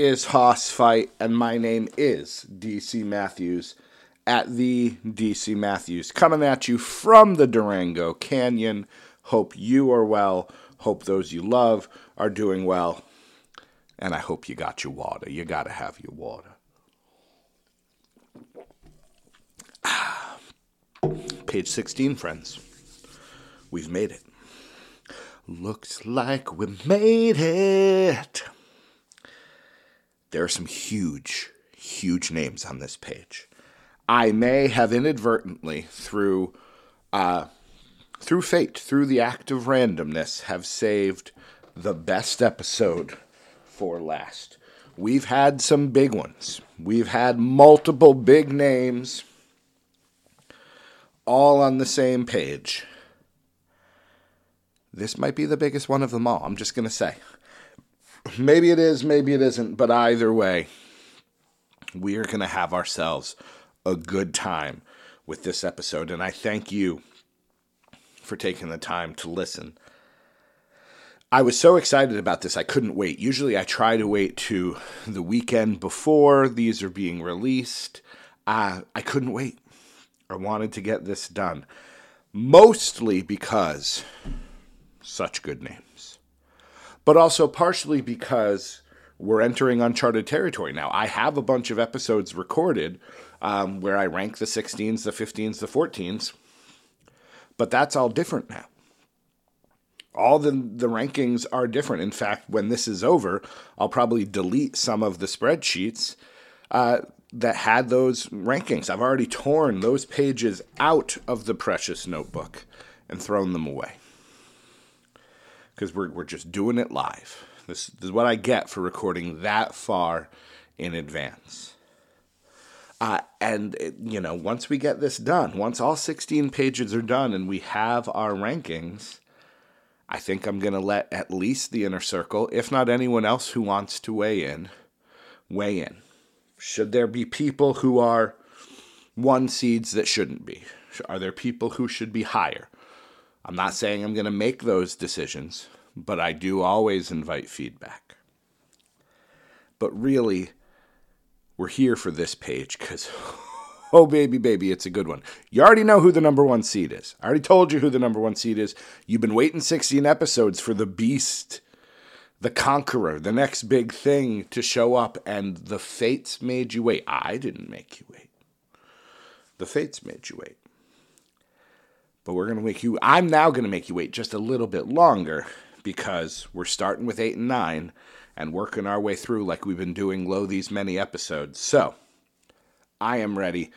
is Hoss Fight, and my name is DC Matthews at the DC Matthews, coming at you from the Durango Canyon. Hope you are well. Hope those you love are doing well. And I hope you got your water. You got to have your water. Ah. Page 16, friends. We've made it. Looks like we made it. There are some huge, huge names on this page. I may have inadvertently, through uh, through fate, through the act of randomness, have saved the best episode for last. We've had some big ones. We've had multiple big names all on the same page. This might be the biggest one of them all. I'm just going to say. Maybe it is, maybe it isn't, but either way, we are going to have ourselves a good time with this episode. And I thank you for taking the time to listen. I was so excited about this, I couldn't wait. Usually, I try to wait to the weekend before these are being released. Uh, I couldn't wait. I wanted to get this done. Mostly because such good names but also partially because we're entering uncharted territory now. I have a bunch of episodes recorded um, where I rank the 16s, the 15s, the 14s, but that's all different now. All the, the rankings are different. In fact, when this is over, I'll probably delete some of the spreadsheets uh, that had those rankings. I've already torn those pages out of the precious notebook and thrown them away because we're, we're just doing it live. This, this, is what I get for recording that far in advance. Uh, and, it, you know, once we get this done, once all 16 pages are done and we have our rankings, I think I'm going to let at least the inner circle, if not anyone else who wants to weigh in, weigh in. Should there be people who are one seeds that shouldn't be? Are there people who should be higher? I'm not saying I'm going to make those decisions, but I do always invite feedback. But really, we're here for this page because, oh, baby, baby, it's a good one. You already know who the number one seed is. I already told you who the number one seed is. You've been waiting 16 episodes for the beast, the conqueror, the next big thing to show up, and the fates made you wait. I didn't make you wait. The fates made you wait but we're going to make you i'm now going to make you wait just a little bit longer because we're starting with 8 and 9 and working our way through like we've been doing low these many episodes. So i am ready.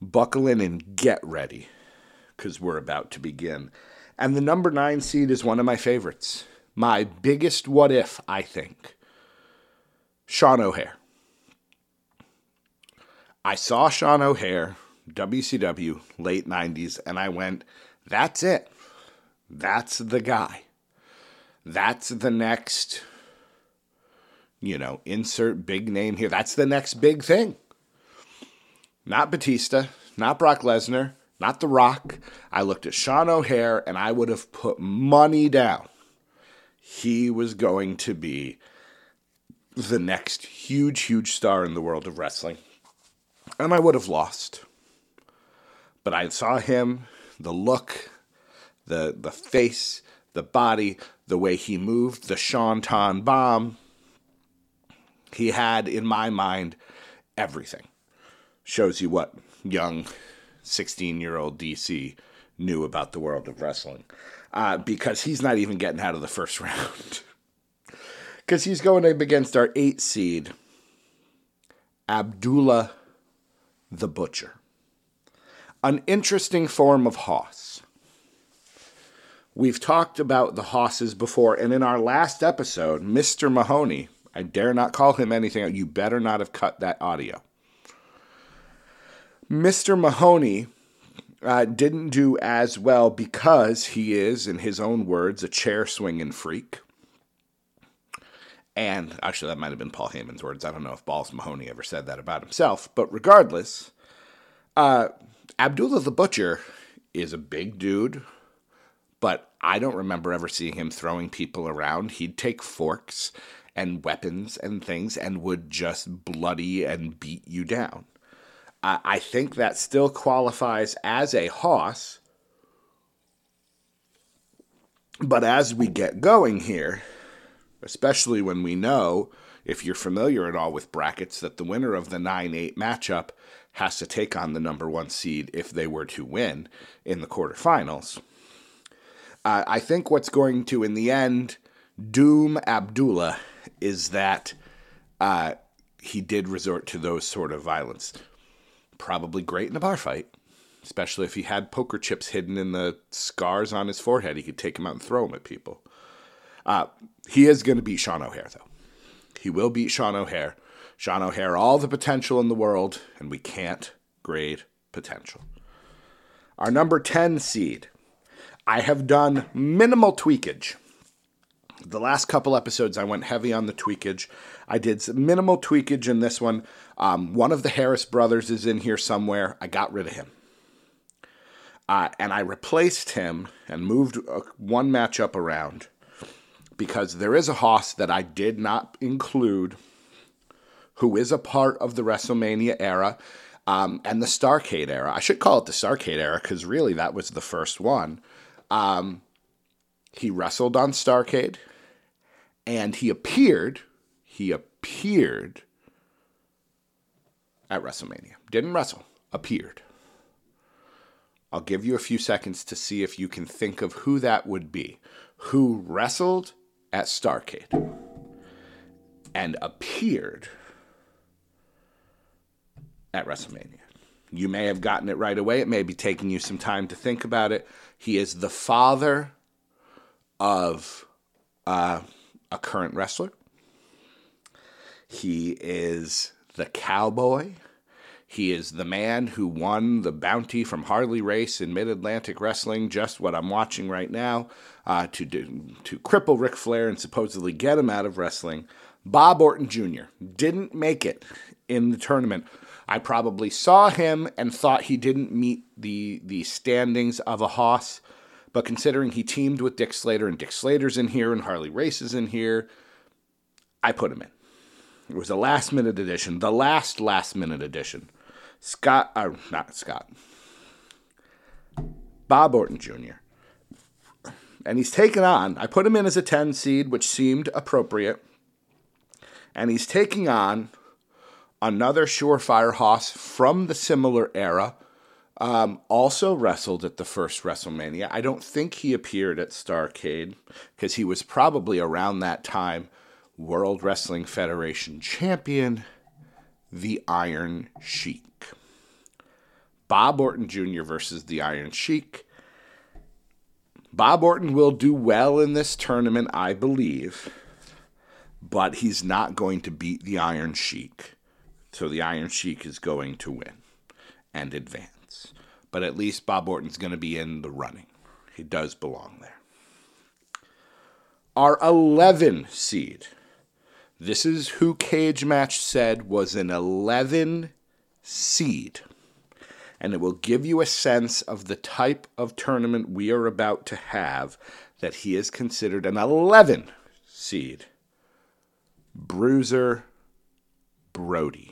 Buckle in and get ready because we're about to begin. And the number 9 seed is one of my favorites. My biggest what if i think. Sean O'Haire. i saw sean o'haire WCW, late 90s, and I went, that's it. That's the guy. That's the next, you know, insert big name here. That's the next big thing. Not Batista, not Brock Lesnar, not The Rock. I looked at Sean O'Haire and I would have put money down. He was going to be the next huge, huge star in the world of wrestling. And I would have lost. But I saw him, the look, the the face, the body, the way he moved, the Seanton bomb. He had, in my mind, everything. Shows you what young 16 year old DC knew about the world of wrestling. Uh, because he's not even getting out of the first round. Because he's going up against our eight seed, Abdullah the Butcher an interesting form of hoss. We've talked about the hosses before, and in our last episode, Mr. Mahoney, I dare not call him anything, you better not have cut that audio. Mr. Mahoney uh, didn't do as well because he is, in his own words, a chair swinging freak. And actually, that might have been Paul Heyman's words. I don't know if Balls Mahoney ever said that about himself. But regardless, uh, Abdullah the Butcher is a big dude, but I don't remember ever seeing him throwing people around. He'd take forks and weapons and things and would just bloody and beat you down. Uh, I think that still qualifies as a hoss. But as we get going here, especially when we know, if you're familiar at all with brackets, that the winner of the 9 8 matchup has to take on the number one seed if they were to win in the quarterfinals. Uh, I think what's going to, in the end, doom Abdullah is that uh, he did resort to those sort of violence. Probably great in a bar fight, especially if he had poker chips hidden in the scars on his forehead. He could take them out and throw them at people. Uh, he is going to beat Sean O'Haire, though. He will beat Sean O'Haire. Sean O'Haire all the potential in the world, and we can't grade potential. Our number 10 seed. I have done minimal tweakage. The last couple episodes, I went heavy on the tweakage. I did minimal tweakage in this one. Um, one of the Harris brothers is in here somewhere. I got rid of him. Uh, and I replaced him and moved uh, one matchup around because there is a hoss that I did not include who is a part of the WrestleMania era um, and the Starcade era. I should call it the Starcade era because really that was the first one. Um, he wrestled on Starcade and he appeared, he appeared at WrestleMania. Didn't wrestle, appeared. I'll give you a few seconds to see if you can think of who that would be. Who wrestled at Starcade and appeared at WrestleMania. You may have gotten it right away. It may be taking you some time to think about it. He is the father of uh, a current wrestler. He is the cowboy. He is the man who won the bounty from Harley Race in Mid Atlantic Wrestling, just what I'm watching right now, uh, to, do, to cripple Ric Flair and supposedly get him out of wrestling. Bob Orton Jr. didn't make it in the tournament. I probably saw him and thought he didn't meet the the standings of a hoss, but considering he teamed with Dick Slater and Dick Slater's in here and Harley Race is in here, I put him in. It was a last minute addition, the last last minute addition. Scott, uh, not Scott, Bob Orton Jr. And he's taken on, I put him in as a 10 seed, which seemed appropriate. And he's taking on another surefire hoss from the similar era. Um, also wrestled at the first WrestleMania. I don't think he appeared at Starcade because he was probably around that time World Wrestling Federation champion, the Iron Sheik. Bob Orton Jr. versus the Iron Sheik. Bob Orton will do well in this tournament, I believe, but he's not going to beat the Iron Sheik. So the Iron Sheik is going to win and advance. But at least Bob Orton's going to be in the running. He does belong there. Our 11 seed. This is who Cage Match said was an 11 seed. And it will give you a sense of the type of tournament we are about to have that he is considered an 11 seed. Bruiser Brody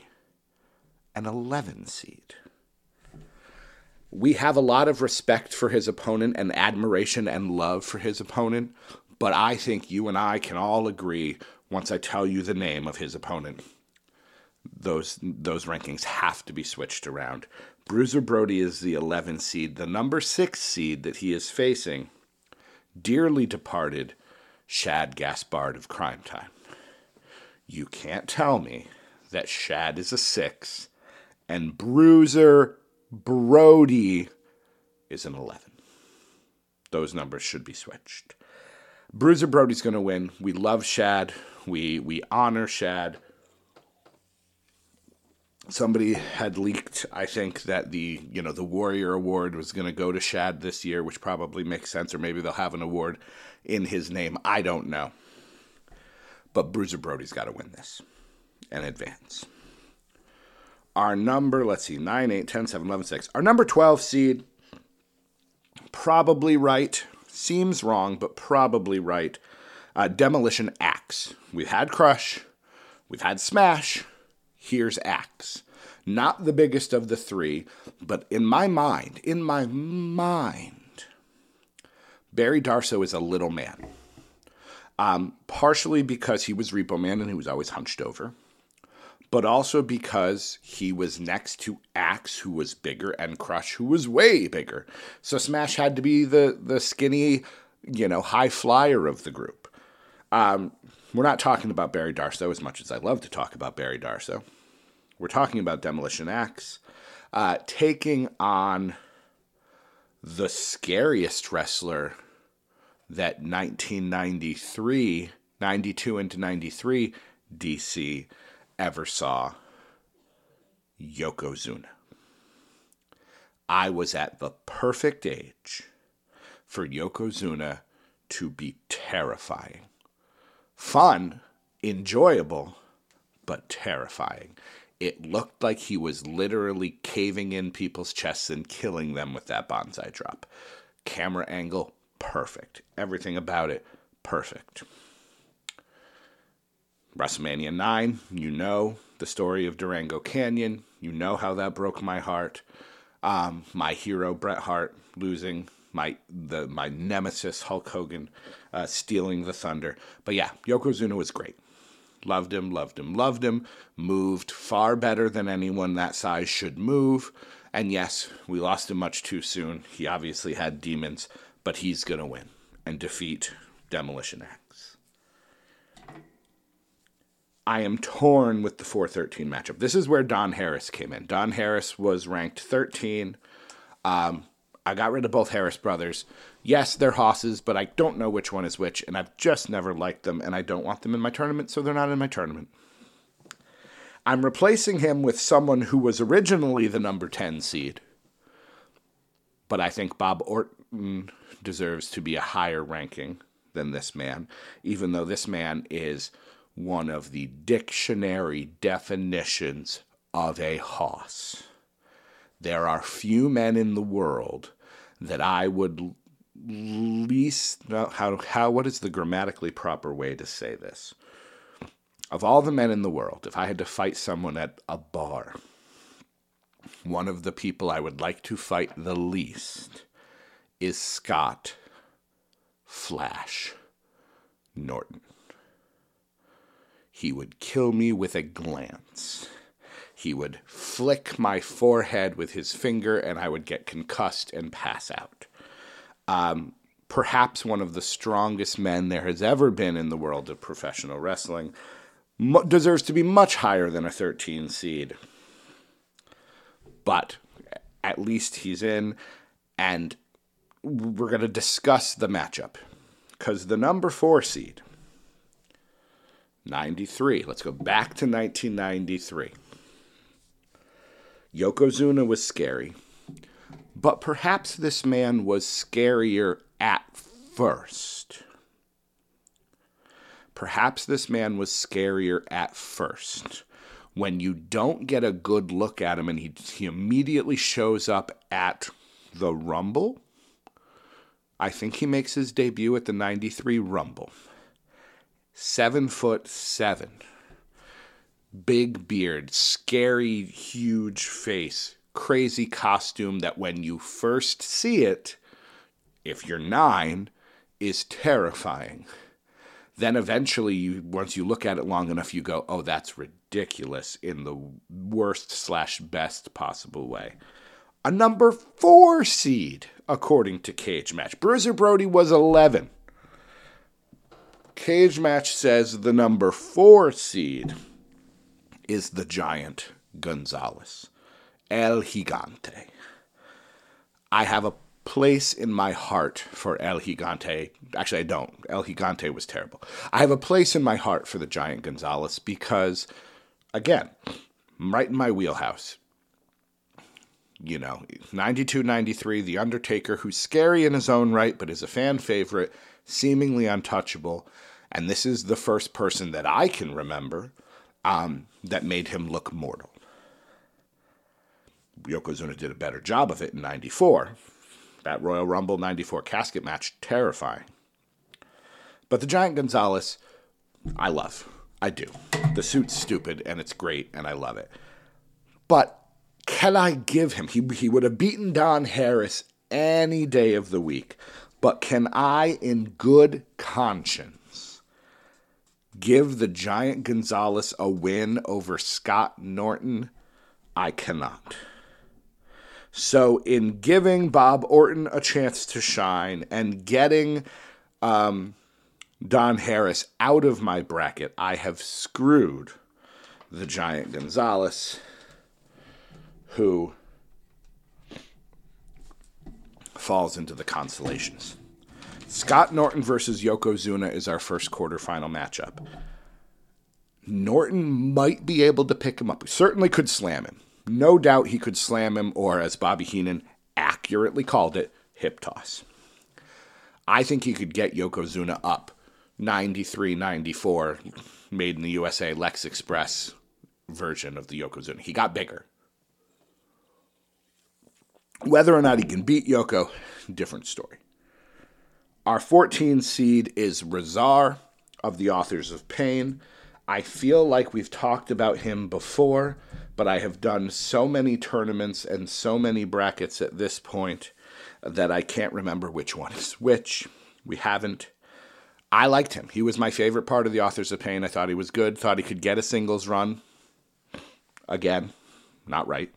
an 11 seed. We have a lot of respect for his opponent and admiration and love for his opponent, but I think you and I can all agree once I tell you the name of his opponent. Those those rankings have to be switched around. Bruiser Brody is the 11 seed, the number 6 seed that he is facing. Dearly departed Shad Gaspard of Cryme Tyme. You can't tell me that Shad is a 6 and Bruiser Brody is an 11. Those numbers should be switched. Bruiser Brody's going to win. We love Shad. We we honor Shad. Somebody had leaked, I think, that the you know the Warrior Award was going to go to Shad this year, which probably makes sense, or maybe they'll have an award in his name. I don't know. but Bruiser Brody's got to win this and advance. Our number, let's see, 9, 8, 10, 7, 11, 6. Our number 12 seed, probably right. Seems wrong, but probably right. Uh, Demolition Axe. We've had Crush, we've had Smash. Here's Axe. Not the biggest of the three, but in my mind, in my mind, Barry Darsow is a little man. Um, partially because he was Repo Man and he was always hunched over, but also because he was next to Axe, who was bigger, and Crush, who was way bigger. So Smash had to be the the skinny, you know, high flyer of the group. Um, we're not talking about Barry Darsow as much as I love to talk about Barry Darsow. We're talking about Demolition Axe uh, taking on the scariest wrestler that 1993, 92 into 93 DC ever saw Yokozuna. I was at the perfect age for Yokozuna to be terrifying. Fun, enjoyable, but terrifying. It looked like he was literally caving in people's chests and killing them with that Banzai drop. Camera angle, perfect. Everything about it, perfect. WrestleMania 9, you know the story of Durango Canyon. You know how that broke my heart. Um, my hero, Bret Hart, losing. My the my nemesis, Hulk Hogan, uh, stealing the thunder. But yeah, Yokozuna was great. Loved him, loved him, loved him. Moved far better than anyone that size should move. And yes, we lost him much too soon. He obviously had demons, but he's going to win and defeat Demolition Axe. I am torn with the 413 matchup. This is where Don Harris came in. Don Harris was ranked 13. Um, I got rid of both Harris brothers. Yes, they're hosses, but I don't know which one is which, and I've just never liked them, and I don't want them in my tournament, so they're not in my tournament. I'm replacing him with someone who was originally the number 10 seed, but I think Bob Orton deserves to be a higher ranking than this man, even though this man is one of the dictionary definitions of a hoss. There are few men in the world that I would least how how what is the grammatically proper way to say this? Of all the men in the world, if I had to fight someone at a bar, one of the people I would like to fight the least is Scott Flash Norton. He would kill me with a glance. He would flick my forehead with his finger, and I would get concussed and pass out. Um, perhaps one of the strongest men there has ever been in the world of professional wrestling, deserves to be much higher than a 13 seed. But at least he's in, and we're going to discuss the matchup. Because the number four seed, 93. Let's go back to 1993. Yokozuna was scary, but perhaps this man was scarier at first. Perhaps this man was scarier at first. When you don't get a good look at him and he, he immediately shows up at the Rumble, I think he makes his debut at the 93 Rumble seven foot seven, big beard, scary, huge face, crazy costume that when you first see it, if you're nine, is terrifying. Then eventually, you, once you look at it long enough, you go, oh, that's ridiculous in the worst slash best possible way. A number four seed, according to Cage Match. Bruiser Brody was 11. Cage Match says the number four seed is the giant Gonzalez, El Gigante. I have a place in my heart for El Gigante. Actually, I don't. El Gigante was terrible. I have a place in my heart for the giant Gonzalez because, again, right in my wheelhouse. You know, 92 93, The Undertaker, who's scary in his own right, but is a fan favorite, seemingly untouchable And this is the first person that I can remember um, that made him look mortal. Yokozuna did a better job of it in 94. That Royal Rumble 94 casket match, terrifying. But the Giant Gonzalez, I love. I do. The suit's stupid and it's great and I love it. But can I give him? He, he would have beaten Don Harris any day of the week. But can I, in good conscience, give the Giant Gonzalez a win over Scott Norton? I cannot. So, in giving Bob Orton a chance to shine and getting um, Don Harris out of my bracket, I have screwed the Giant Gonzalez, who falls into the constellations. Scott Norton versus Yokozuna is our first quarterfinal matchup. Norton might be able to pick him up. He certainly could slam him. No doubt he could slam him, or as Bobby Heenan accurately called it, hip toss. I think he could get Yokozuna up 93 94, made in the USA Lex Express version of the Yokozuna. He got bigger. Whether or not he can beat Yoko, different story. Our 14 seed is Rezar of the Authors of Pain. I feel like we've talked about him before, but I have done so many tournaments and so many brackets at this point that I can't remember which one is which. We haven't. I liked him. He was my favorite part of the Authors of Pain. I thought he was good, thought he could get a singles run. Again, not right.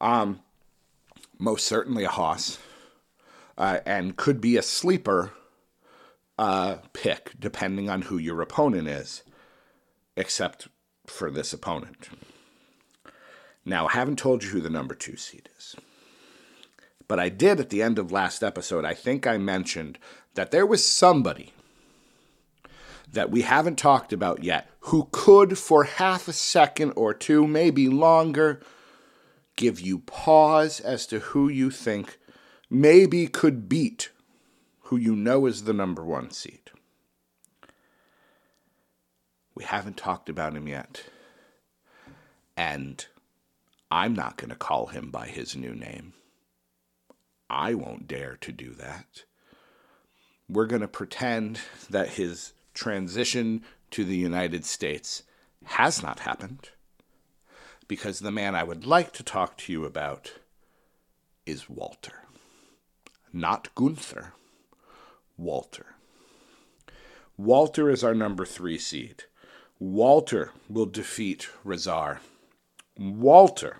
Um, most certainly a Hoss, uh, and could be a sleeper uh, pick depending on who your opponent is, except for this opponent. Now, I haven't told you who the number two seed is. But I did at the end of last episode. I think I mentioned that there was somebody that we haven't talked about yet who could, for half a second or two, maybe longer, give you pause as to who you think maybe could beat who you know is the number one seed. We haven't talked about him yet. And I'm not going to call him by his new name. I won't dare to do that. We're going to pretend that his transition to the United States has not happened because the man I would like to talk to you about is Walter. Not Gunther, Walter. Walter is our number three seed. Walter will defeat Rezar. Walter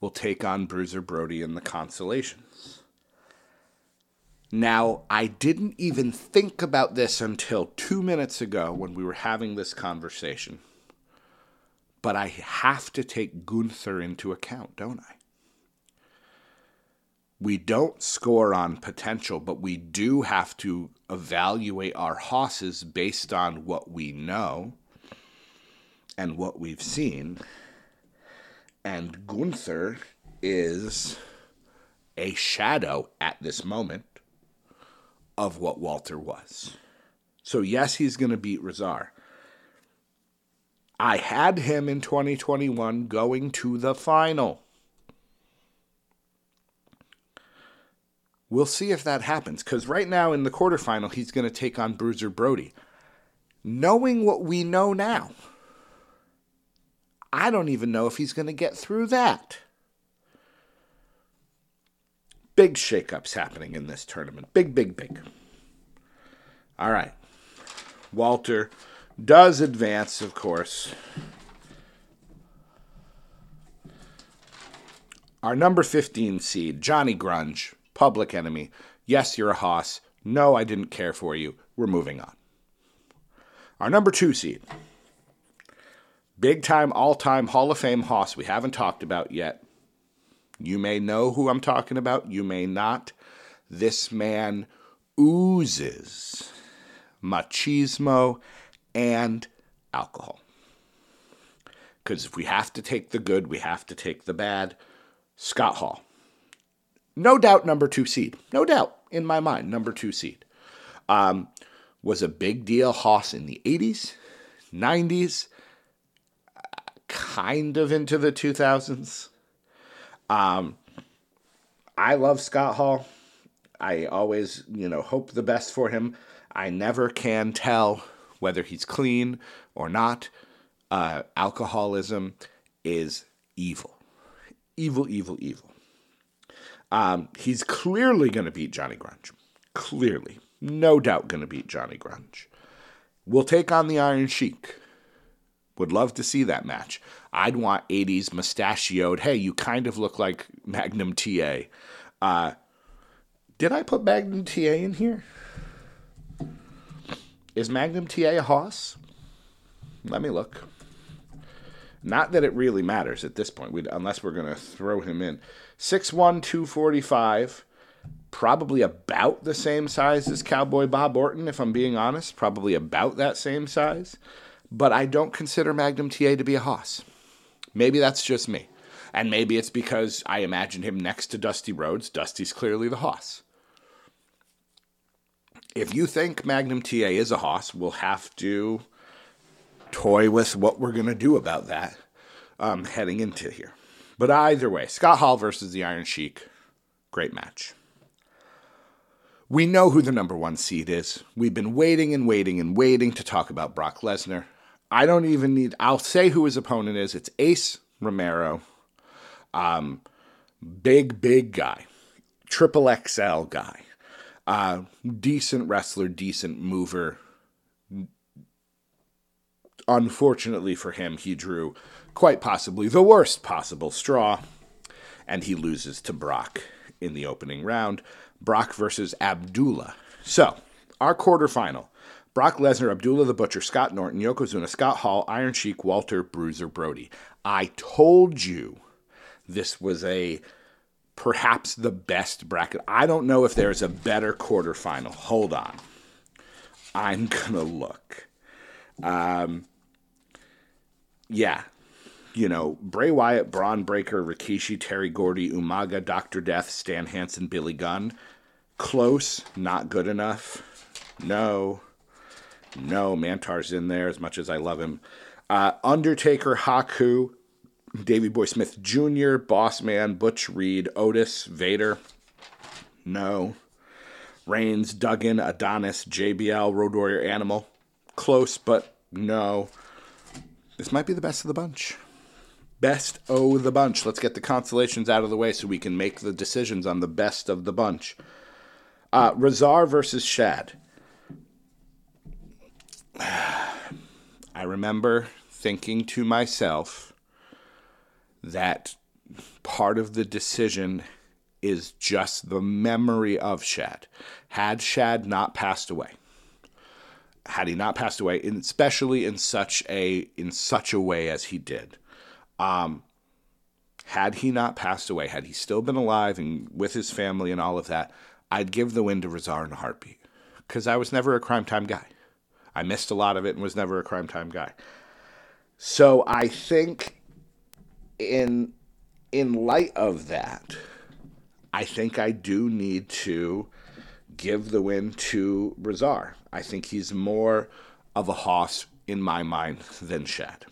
will take on Bruiser Brody in the consolations. Now, I didn't even think about this until two minutes ago when we were having this conversation but I have to take Gunther into account, don't I? We don't score on potential, but we do have to evaluate our hosses based on what we know and what we've seen. And Gunther is a shadow at this moment of what Walter was. So, yes, he's going to beat Rezar. I had him in 2021 going to the final. We'll see if that happens because right now in the quarterfinal, he's going to take on Bruiser Brody. Knowing what we know now, I don't even know if he's going to get through that. Big shakeups happening in this tournament. Big, big, big. All right. Walter does advance, of course. Our number 15 seed, Johnny Grunge, Public Enemy. Yes, you're a hoss. No, I didn't care for you. We're moving on. Our number two seed, big time, all time Hall of Fame hoss we haven't talked about yet. You may know who I'm talking about, you may not. This man oozes machismo and alcohol. Because if we have to take the good, we have to take the bad. Scott Hall. No doubt number two seed. No doubt in my mind, number two seed. Um, was a big deal Hoss in the 80s, 90s, kind of into the 2000s. Um, I love Scott Hall. I always, you know, hope the best for him. I never can tell whether he's clean or not. Uh, alcoholism is evil. Evil, evil, evil. Um, he's clearly going to beat Johnny Grunge. Clearly. No doubt going to beat Johnny Grunge. We'll take on the Iron Sheik. Would love to see that match. I'd want 80s mustachioed. Hey, you kind of look like Magnum TA. Uh, did I put Magnum TA in here? Is Magnum TA a hoss? Let me look. Not that it really matters at this point, We'd, unless we're going to throw him in. 6'1, 245. Probably about the same size as Cowboy Bob Orton, if I'm being honest. Probably about that same size. But I don't consider Magnum TA to be a hoss. Maybe that's just me. And maybe it's because I imagine him next to Dusty Rhodes. Dusty's clearly the hoss. If you think Magnum TA is a hoss, we'll have to toy with what we're going to do about that um, heading into here. But either way, Scott Hall versus the Iron Sheik, great match. We know who the number one seed is. We've been waiting and waiting and waiting to talk about Brock Lesnar. I don't even need, I'll say who his opponent is. It's Ace Romero. Um, big, big guy. Triple XL guy. Uh, decent wrestler, decent mover, Unfortunately for him, he drew quite possibly the worst possible straw, and he loses to Brock in the opening round. Brock versus Abdullah. So, our quarterfinal Brock Lesnar, Abdullah the Butcher, Scott Norton, Yokozuna, Scott Hall, Iron Sheik, Walter, Bruiser, Brody. I told you this was a perhaps the best bracket. I don't know if there's a better quarterfinal. Hold on. I'm going to look. Um, yeah, you know, Bray Wyatt, Bron Breakker, Rikishi, Terry Gordy, Umaga, Dr. Death, Stan Hansen, Billy Gunn. Close, not good enough. No. No, Mantaur's in there as much as I love him. Uh, Undertaker, Haku, Davey Boy Smith Jr., Boss Man, Butch Reed, Otis, Vader. No. Reigns, Duggan, Adonis, JBL, Road Warrior Animal. Close, but no. This might be the best of the bunch. Best o the bunch. Let's get the constellations out of the way so we can make the decisions on the best of the bunch. Uh, Rezar versus Shad. I remember thinking to myself that part of the decision is just the memory of Shad. Had Shad not passed away, had he not passed away, especially in such a in such a way as he did, um, had he not passed away, had he still been alive and with his family and all of that, I'd give the win to Rezar in a heartbeat because I was never a Cryme Tyme guy. I missed a lot of it and was never a Cryme Tyme guy. So I think in in light of that, I think I do need to give the win to Rezar. I think he's more of a hoss in my mind than Shad.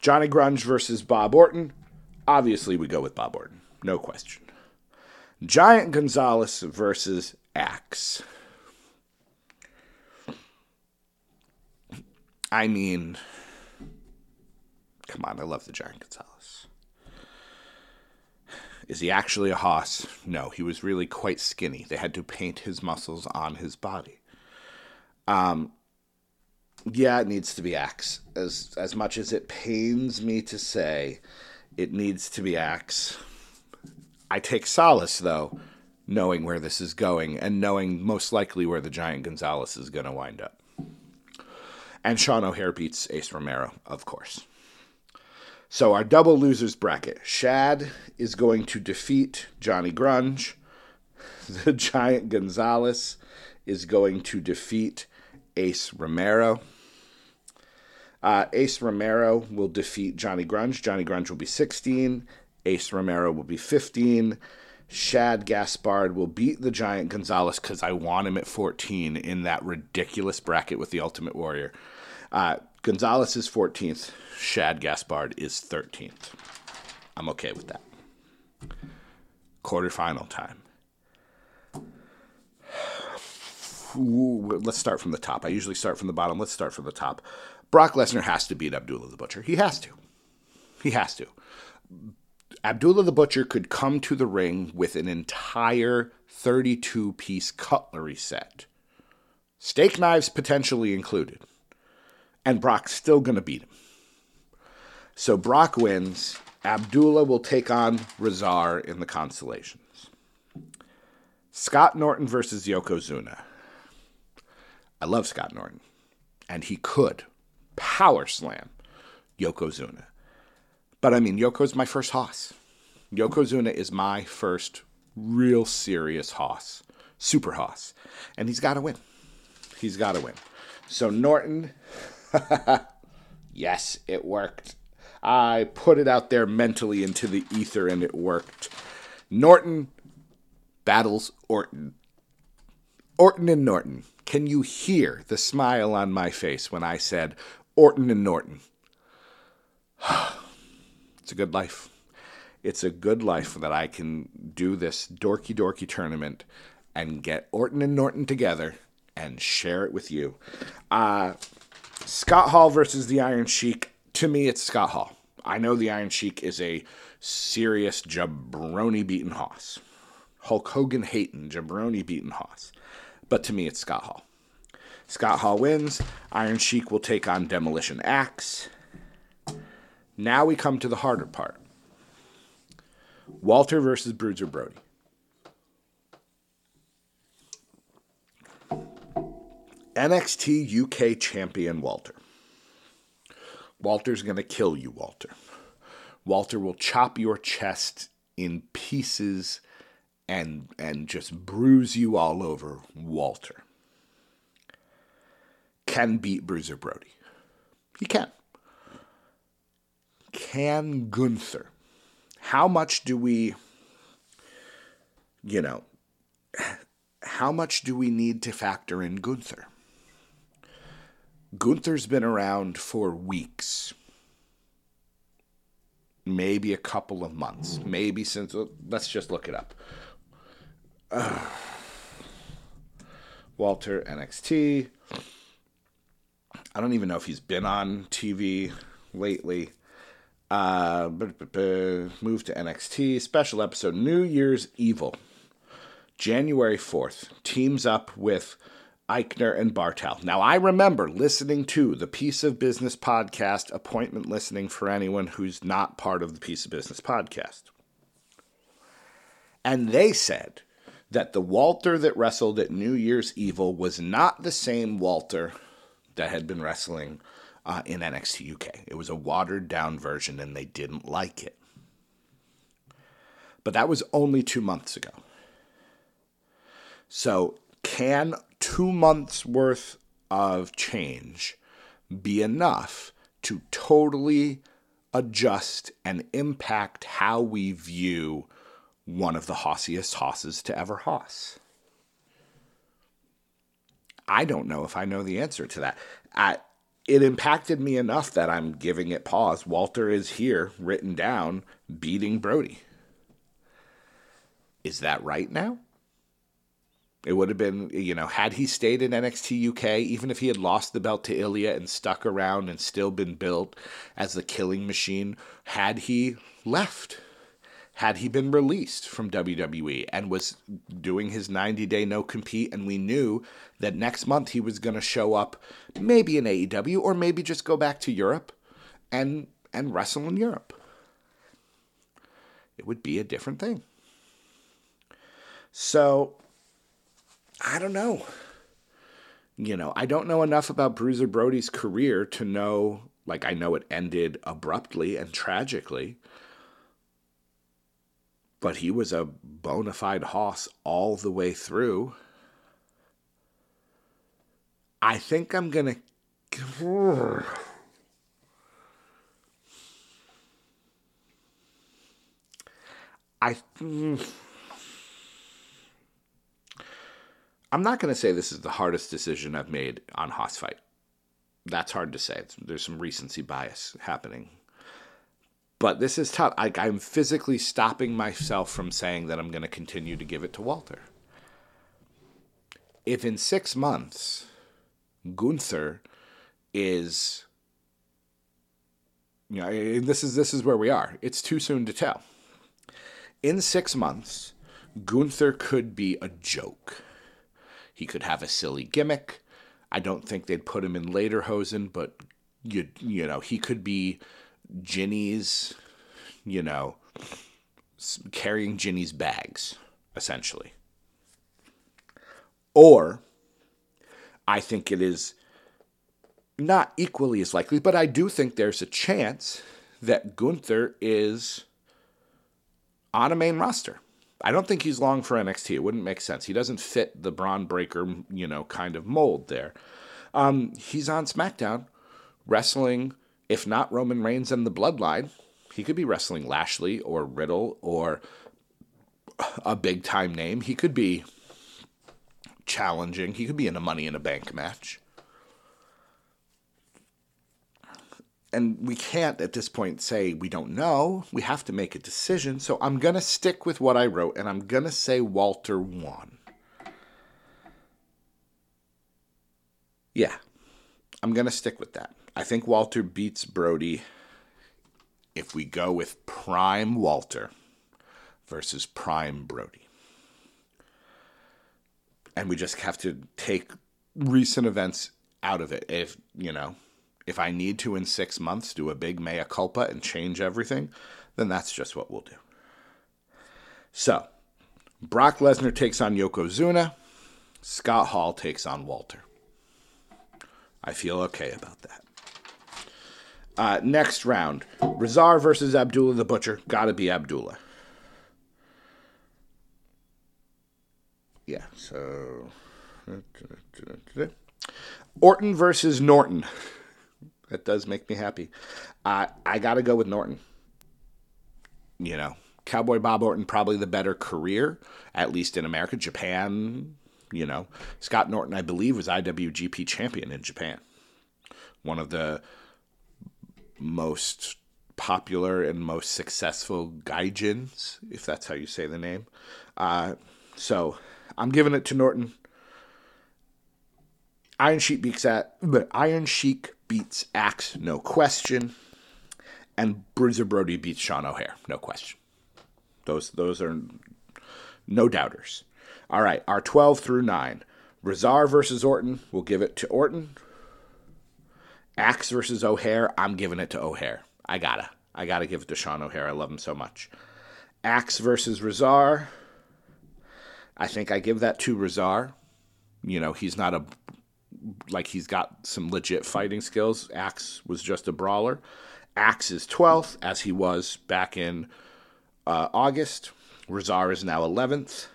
Johnny Grunge versus Bob Orton. Obviously, we go with Bob Orton. No question. Giant Gonzalez versus Axe. I mean, come on, I love the Giant Gonzalez. Is he actually a hoss? No, he was really quite skinny. They had to paint his muscles on his body. Um, yeah, it needs to be Axe. As as much as it pains me to say, it needs to be Axe. I take solace though, knowing where this is going and knowing most likely where the giant Gonzalez is going to wind up. And Sean O'Haire beats Ace Romero, of course. So our double losers bracket. Shad is going to defeat Johnny Grunge. The Giant Gonzalez is going to defeat Ace Romero. Uh, Ace Romero will defeat Johnny Grunge. Johnny Grunge will be 16. Ace Romero will be 15. Shad Gaspard will beat the Giant Gonzalez because I want him at 14 in that ridiculous bracket with the Ultimate Warrior. Uh, Gonzalez is 14th. Shad Gaspard is 13th. I'm okay with that. Quarterfinal time. Ooh, let's start from the top. I usually start from the bottom. Let's start from the top. Brock Lesnar has to beat Abdullah the Butcher. He has to. He has to. Abdullah the Butcher could come to the ring with an entire 32 piece cutlery set, steak knives potentially included, and Brock's still going to beat him. So Brock wins. Abdullah will take on Rezar in the constellations. Scott Norton versus Yokozuna. I love Scott Norton, and he could power slam Yokozuna. But I mean, Yoko's my first hoss. Yokozuna is my first real serious hoss, super hoss, and he's got to win. He's got to win. So Norton, yes, it worked. I put it out there mentally into the ether, and it worked. Norton battles Orton. Orton and Norton. Can you hear the smile on my face when I said Orton and Norton? it's a good life. It's a good life that I can do this dorky dorky tournament and get Orton and Norton together and share it with you. Uh, Scott Hall versus the Iron Sheik. To me, it's Scott Hall. I know the Iron Sheik is a serious jabroni beaten hoss. Hulk Hogan hating jabroni beaten hoss. But to me, it's Scott Hall. Scott Hall wins. Iron Sheik will take on Demolition Axe. Now we come to the harder part Walter versus Bruiser Brody. NXT UK champion Walter. Walter's going to kill you, Walter. Walter will chop your chest in pieces and and just bruise you all over, Walter. Can beat Bruiser Brody. He can. Can Gunther? How much do we you know, how much do we need to factor in Gunther? Gunther's been around for weeks, maybe a couple of months, maybe since. Let's just look it up. Uh, Walter NXT. I don't even know if he's been on TV lately. Uh, move to NXT special episode New Year's Evil, January fourth. Teams up with Aichner and Barthel. Now, I remember listening to the Piece of Business podcast, appointment listening for anyone who's not part of the Piece of Business podcast. And they said that the Walter that wrestled at New Year's Evil was not the same Walter that had been wrestling uh, in NXT UK. It was a watered down version and they didn't like it. But that was only two months ago. So, can two months worth of change be enough to totally adjust and impact how we view one of the hossiest hosses to ever hoss? I don't know if I know the answer to that. I, it impacted me enough that I'm giving it pause. Walter is here, written down, beating Brody. Is that right now? It would have been, you know, had he stayed in NXT UK, even if he had lost the belt to Ilja and stuck around and still been built as the killing machine, had he left, had he been released from WWE and was doing his 90 day no compete, and we knew that next month he was going to show up maybe in AEW or maybe just go back to Europe and, and wrestle in Europe, it would be a different thing. So I don't know. You know, I don't know enough about Bruiser Brody's career to know, like, I know it ended abruptly and tragically, but he was a bona fide hoss all the way through. I think I'm going to. I. Hmm. I'm not going to say this is the hardest decision I've made on Hoss fight. That's hard to say. There's some recency bias happening. But this is tough. I, I'm physically stopping myself from saying that I'm going to continue to give it to Walter. If in six months, Gunther is you know, this is this is where we are. It's too soon to tell. In six months, Gunther could be a joke. He could have a silly gimmick. I don't think they'd put him in Lederhosen, but you you know he could be Jinny's, you know, carrying Jinny's bags essentially. Or I think it is not equally as likely, but I do think there's a chance that Gunther is on a main roster. I don't think he's long for NXT. It wouldn't make sense. He doesn't fit the Bron Breakker, you know, kind of mold there. Um, he's on SmackDown wrestling, if not Roman Reigns and the Bloodline, he could be wrestling Lashley or Riddle or a big time name. He could be challenging. He could be in a Money in a Bank match. And we can't at this point say we don't know. We have to make a decision. So I'm going to stick with what I wrote and I'm going to say Walter won. Yeah, I'm going to stick with that. I think Walter beats Brody if we go with prime Walter versus prime Brody. And we just have to take recent events out of it. If, you know, if I need to in six months do a big mea culpa and change everything, then that's just what we'll do. So, Brock Lesnar takes on Yokozuna. Scott Hall takes on Walter. I feel okay about that. Uh, next round Rezar versus Abdullah the Butcher. Gotta be Abdullah. Yeah, so. Orton versus Norton. That does make me happy. Uh, I got to go with Norton. You know, Cowboy Bob Orton, probably the better career, at least in America. Japan, you know, Scott Norton, I believe, was IWGP champion in Japan. One of the most popular and most successful gaijins, if that's how you say the name. Uh, so I'm giving it to Norton. Iron Sheik beats that, but Iron Sheik beats Axe, no question, and Bruiser Brody beats Sean O'Haire, no question. Those those are no doubters. All right, our 12 through 9. Rezar versus Orton, we'll give it to Orton. Axe versus O'Haire, I'm giving it to O'Haire. I gotta. I gotta give it to Sean O'Haire. I love him so much. Axe versus Rezar. I think I give that to Rezar. You know, he's not a like he's got some legit fighting skills. Axe was just a brawler. Axe is 12th, as he was back in uh, August. Rezar is now 11th.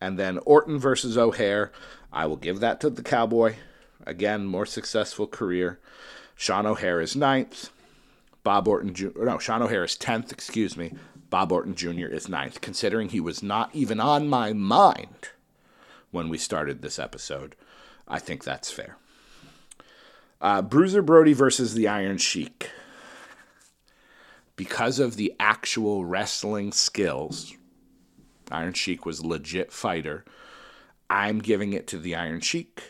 And then Orton versus O'Haire. I will give that to the Cowboy. Again, more successful career. Sean O'Haire is 9th. Bob Orton Jr. No, Sean O'Haire is 10th, excuse me. Bob Orton Jr. is 9th, considering he was not even on my mind when we started this episode. I think that's fair. Uh, Bruiser Brody versus the Iron Sheik. Because of the actual wrestling skills, Iron Sheik was a legit fighter. I'm giving it to the Iron Sheik.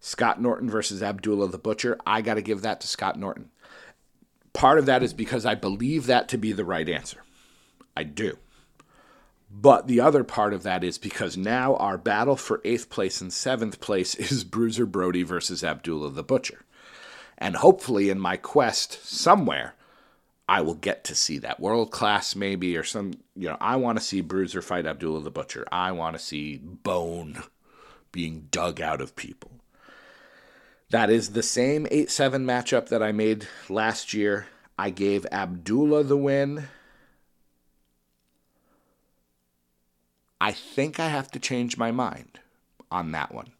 Scott Norton versus Abdullah the Butcher. I got to give that to Scott Norton. Part of that is because I believe that to be the right answer. I do. But the other part of that is because now our battle for eighth place and seventh place is Bruiser Brody versus Abdullah the Butcher. And hopefully, in my quest somewhere, I will get to see that world class, maybe, or some, you know, I want to see Bruiser fight Abdullah the Butcher. I want to see bone being dug out of people. That is the same 8 7 matchup that I made last year. I gave Abdullah the win I think I have to change my mind on that one.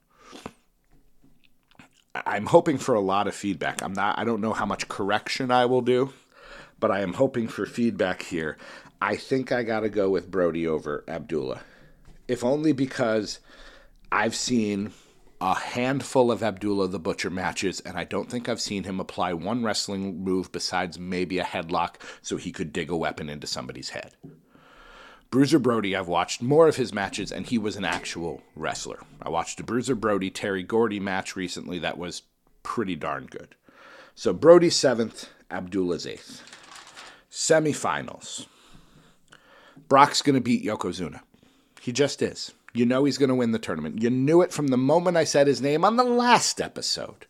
I'm hoping for a lot of feedback. I'm not I don't know how much correction I will do, but I am hoping for feedback here. I think I got to go with Brody over Abdullah. If only because I've seen a handful of Abdullah the Butcher matches, and I don't think I've seen him apply one wrestling move besides maybe a headlock so he could dig a weapon into somebody's head. Bruiser Brody, I've watched more of his matches, and he was an actual wrestler. I watched a Bruiser Brody Terry Gordy match recently that was pretty darn good. So Brody seventh, Abdullah's eighth. Semifinals. Brock's going to beat Yokozuna. He just is. You know he's going to win the tournament. You knew it from the moment I said his name on the last episode.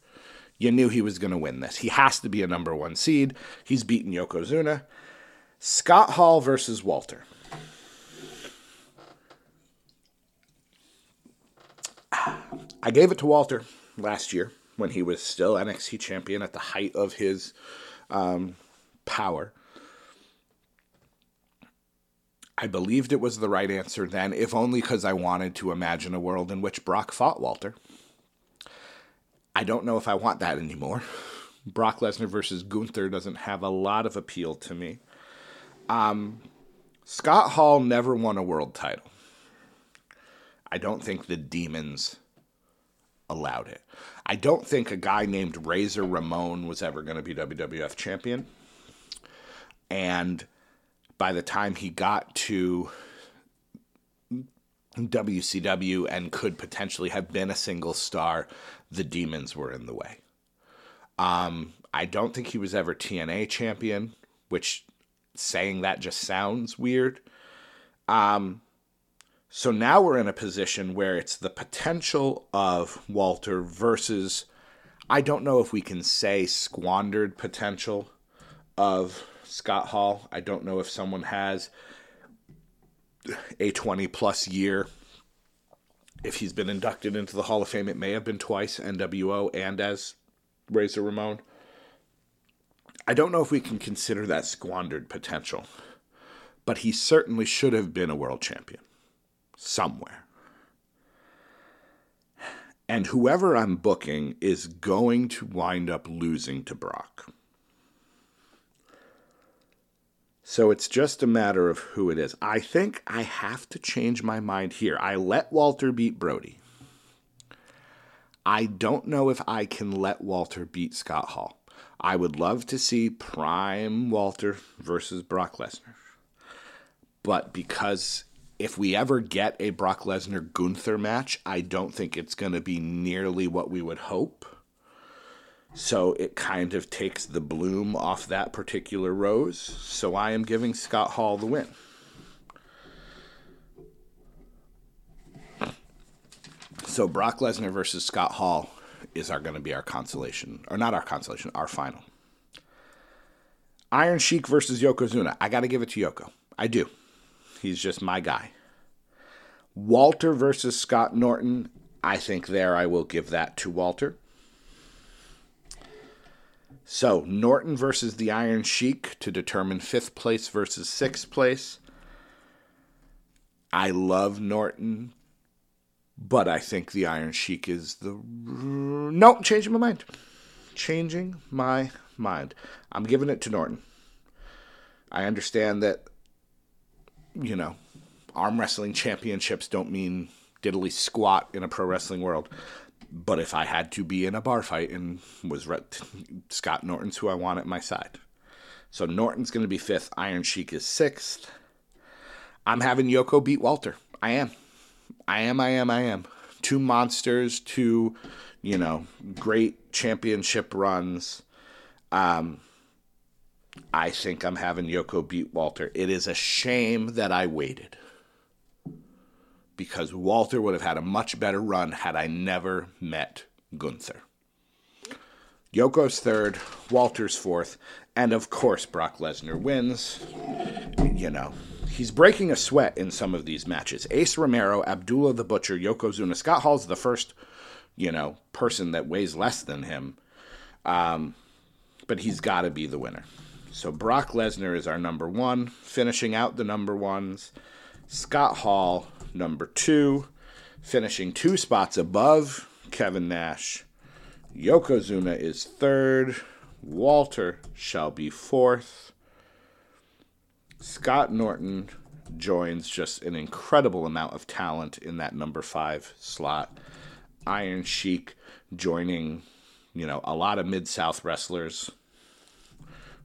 You knew he was going to win this. He has to be a number one seed. He's beaten Yokozuna. Scott Hall versus Walter. I gave it to Walter last year when he was still NXT champion at the height of his um, power. I believed it was the right answer then, if only because I wanted to imagine a world in which Brock fought Walter. I don't know if I want that anymore. Brock Lesnar versus Gunther doesn't have a lot of appeal to me. Um, Scott Hall never won a world title. I don't think the demons allowed it. I don't think a guy named Razor Ramon was ever going to be WWF champion. And by the time he got to WCW and could potentially have been a single star, the demons were in the way. Um, I don't think he was ever TNA champion, which saying that just sounds weird. Um, so now we're in a position where it's the potential of Walter versus, I don't know if we can say squandered potential of Scott Hall. I don't know if someone has a 20 plus year. If he's been inducted into the Hall of Fame, it may have been twice, NWO and as Razor Ramon. I don't know if we can consider that squandered potential, but he certainly should have been a world champion somewhere. And whoever I'm booking is going to wind up losing to Brock. So it's just a matter of who it is. I think I have to change my mind here. I let Walter beat Brody. I don't know if I can let Walter beat Scott Hall. I would love to see prime Walter versus Brock Lesnar. But because if we ever get a Brock Lesnar Gunther match, I don't think it's going to be nearly what we would hope. So it kind of takes the bloom off that particular rose. So I am giving Scott Hall the win. So Brock Lesnar versus Scott Hall is our going to be our consolation, or not our consolation, our final. Iron Sheik versus Yokozuna. I got to give it to Yoko. I do. He's just my guy. Walter versus Scott Norton. I think there I will give that to Walter. So, Norton versus the Iron Sheik to determine fifth place versus sixth place. I love Norton, but I think the Iron Sheik is the. No, changing my mind. Changing my mind. I'm giving it to Norton. I understand that, you know, arm wrestling championships don't mean diddly squat in a pro wrestling world. But if I had to be in a bar fight and was re- Scott Norton's who I want at my side. So Norton's going to be fifth. Iron Sheik is sixth. I'm having Yoko beat Walter. I am. I am, I am, I am. Two monsters, two, you know, great championship runs. Um, I think I'm having Yoko beat Walter. It is a shame that I waited because Walter would have had a much better run had I never met Gunther. Yoko's third, Walter's fourth, and of course Brock Lesnar wins. You know, he's breaking a sweat in some of these matches. Ace Romero, Abdullah the Butcher, Yokozuna. Scott Hall's the first, you know, person that weighs less than him. Um, but he's got to be the winner. So Brock Lesnar is our number one, finishing out the number ones. Scott Hall, number two, finishing two spots above Kevin Nash. Yokozuna is third. Walter shall be fourth. Scott Norton joins just an incredible amount of talent in that number five slot. Iron Sheik joining, you know, a lot of Mid South wrestlers.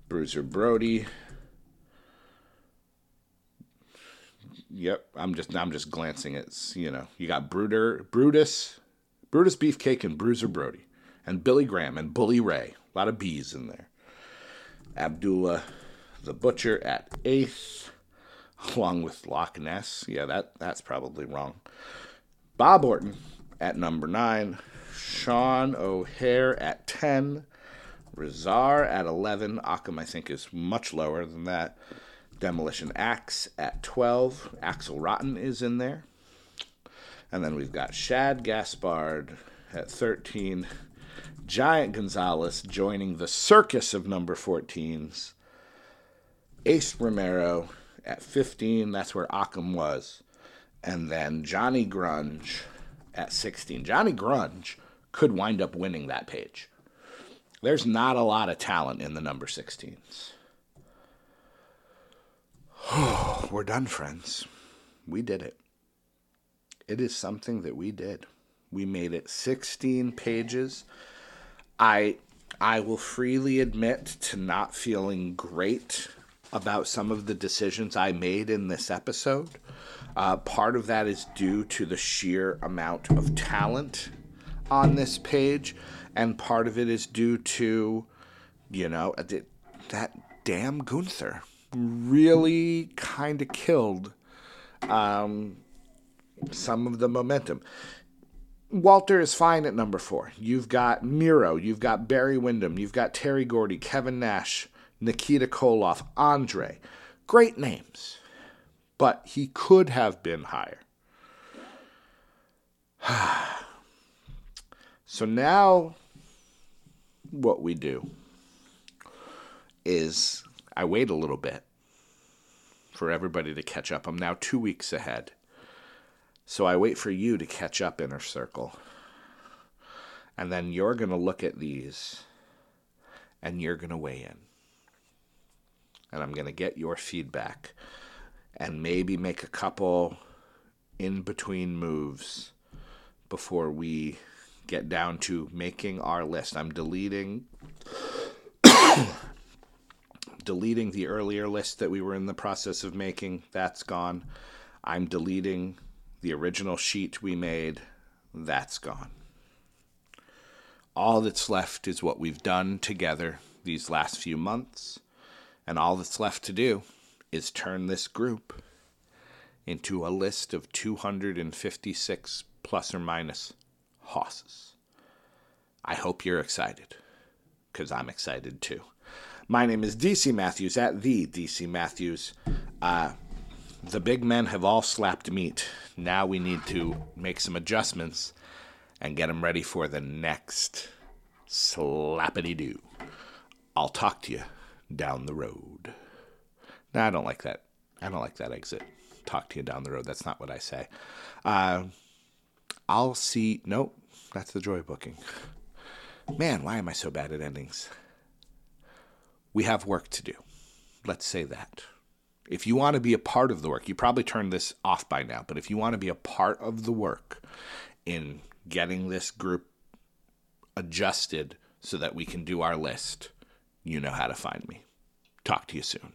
Bruiser Brody. Yep, I'm just I'm just glancing at you know you got Bruder Brutus, Brutus Beefcake and Bruiser Brody, and Billy Graham and Bully Ray. A lot of B's in there. Abdullah the Butcher at eighth, along with Loch Ness. Yeah, that that's probably wrong. Bob Orton at number nine, Sean O'Haire at ten, Rezar at eleven. Akam I think is much lower than that. Demolition Axe at twelve. Axel Rotten is in there. And then we've got Shad Gaspard at 13. Giant Gonzalez joining the circus of number 14s. Ace Romero at 15. That's where Akam was. And then Johnny Grunge at 16. Johnny Grunge could wind up winning that page. There's not a lot of talent in the number 16s. We're done, friends. We did it. It is something that we did. We made it 16 pages. I I will freely admit to not feeling great about some of the decisions I made in this episode. Uh, part of that is due to the sheer amount of talent on this page, and part of it is due to, you know, that damn Gunther really kind of killed um, some of the momentum. Walter is fine at number four. You've got Miro, you've got Barry Windham, you've got Terry Gordy, Kevin Nash, Nikita Koloff, Andre. Great names. But he could have been higher. so now what we do is I wait a little bit for everybody to catch up. I'm now two weeks ahead. So I wait for you to catch up, Inner Circle. And then you're going to look at these and you're going to weigh in. And I'm going to get your feedback and maybe make a couple in between moves before we get down to making our list. I'm deleting deleting the earlier list that we were in the process of making. That's gone. I'm deleting the original sheet we made, that's gone. All that's left is what we've done together these last few months, and all that's left to do is turn this group into a list of 256 plus or minus hosses. I hope you're excited, because I'm excited too. My name is DC Matthews at the DC Matthews. Uh, the big men have all slapped meat. Now we need to make some adjustments and get them ready for the next slappity doo. I'll talk to you down the road. No, I don't like that. I don't like that exit. Talk to you down the road. That's not what I say. Uh, I'll see. Nope, that's the joy booking. Man, why am I so bad at endings? We have work to do. Let's say that. If you want to be a part of the work, you probably turned this off by now, but if you want to be a part of the work in getting this group adjusted so that we can do our list, you know how to find me. Talk to you soon.